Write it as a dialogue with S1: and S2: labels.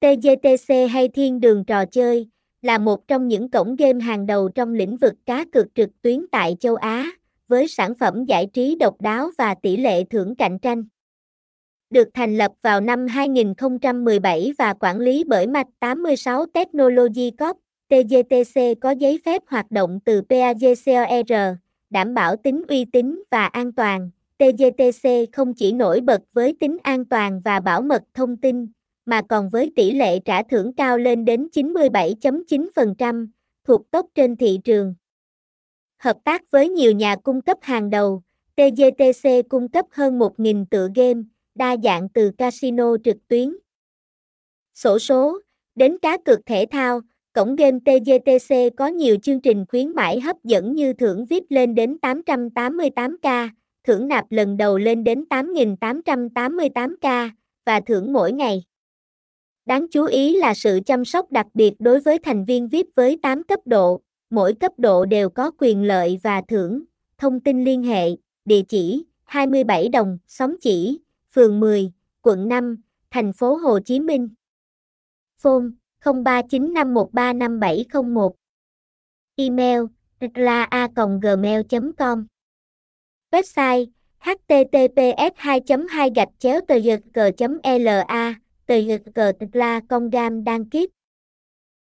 S1: TGTC hay Thiên đường trò chơi, là một trong những cổng game hàng đầu trong lĩnh vực cá cược trực tuyến tại châu Á, với sản phẩm giải trí độc đáo và tỷ lệ thưởng cạnh tranh. Được thành lập vào năm 2017 và quản lý bởi Mạch 86 Technology Corp, TGTC có giấy phép hoạt động từ PAGCOR, đảm bảo tính uy tín và an toàn. TGTC không chỉ nổi bật với tính an toàn và bảo mật thông tin, mà còn với tỷ lệ trả thưởng cao lên đến 97.9%, thuộc tốt trên thị trường. Hợp tác với nhiều nhà cung cấp hàng đầu, TGTC cung cấp hơn 1.000 tựa game, đa dạng từ casino trực tuyến, sổ số, đến cá cược thể thao, cổng game TGTC có nhiều chương trình khuyến mãi hấp dẫn như thưởng VIP lên đến 888k, thưởng nạp lần đầu lên đến 8.888k, và thưởng mỗi ngày. Đáng chú ý là sự chăm sóc đặc biệt đối với thành viên VIP với 8 cấp độ, mỗi cấp độ đều có quyền lợi và thưởng. Thông tin liên hệ, địa chỉ 27 Đồng, Xóm Chỉ, phường 10, quận 5, thành phố Hồ Chí Minh. Phone 0395135701 Email la.gmail.com Website https 2 2 gạch chéo tờ la tờ la công gam đang kiếp.